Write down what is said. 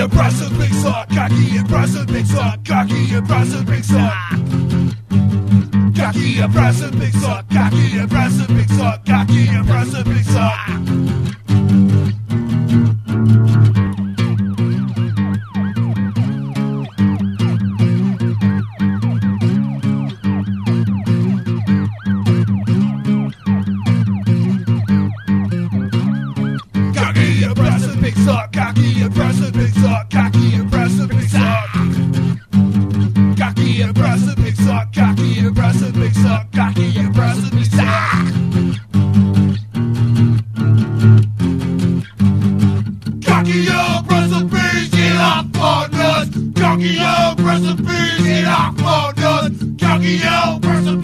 impressive mixer, cocky impressive mixer, cocky impressive mixer. Cocky impressive mixer, cocky impressive mixer, cocky impressive mixer. Cocky impressive mixer, cocky impressive Yo, person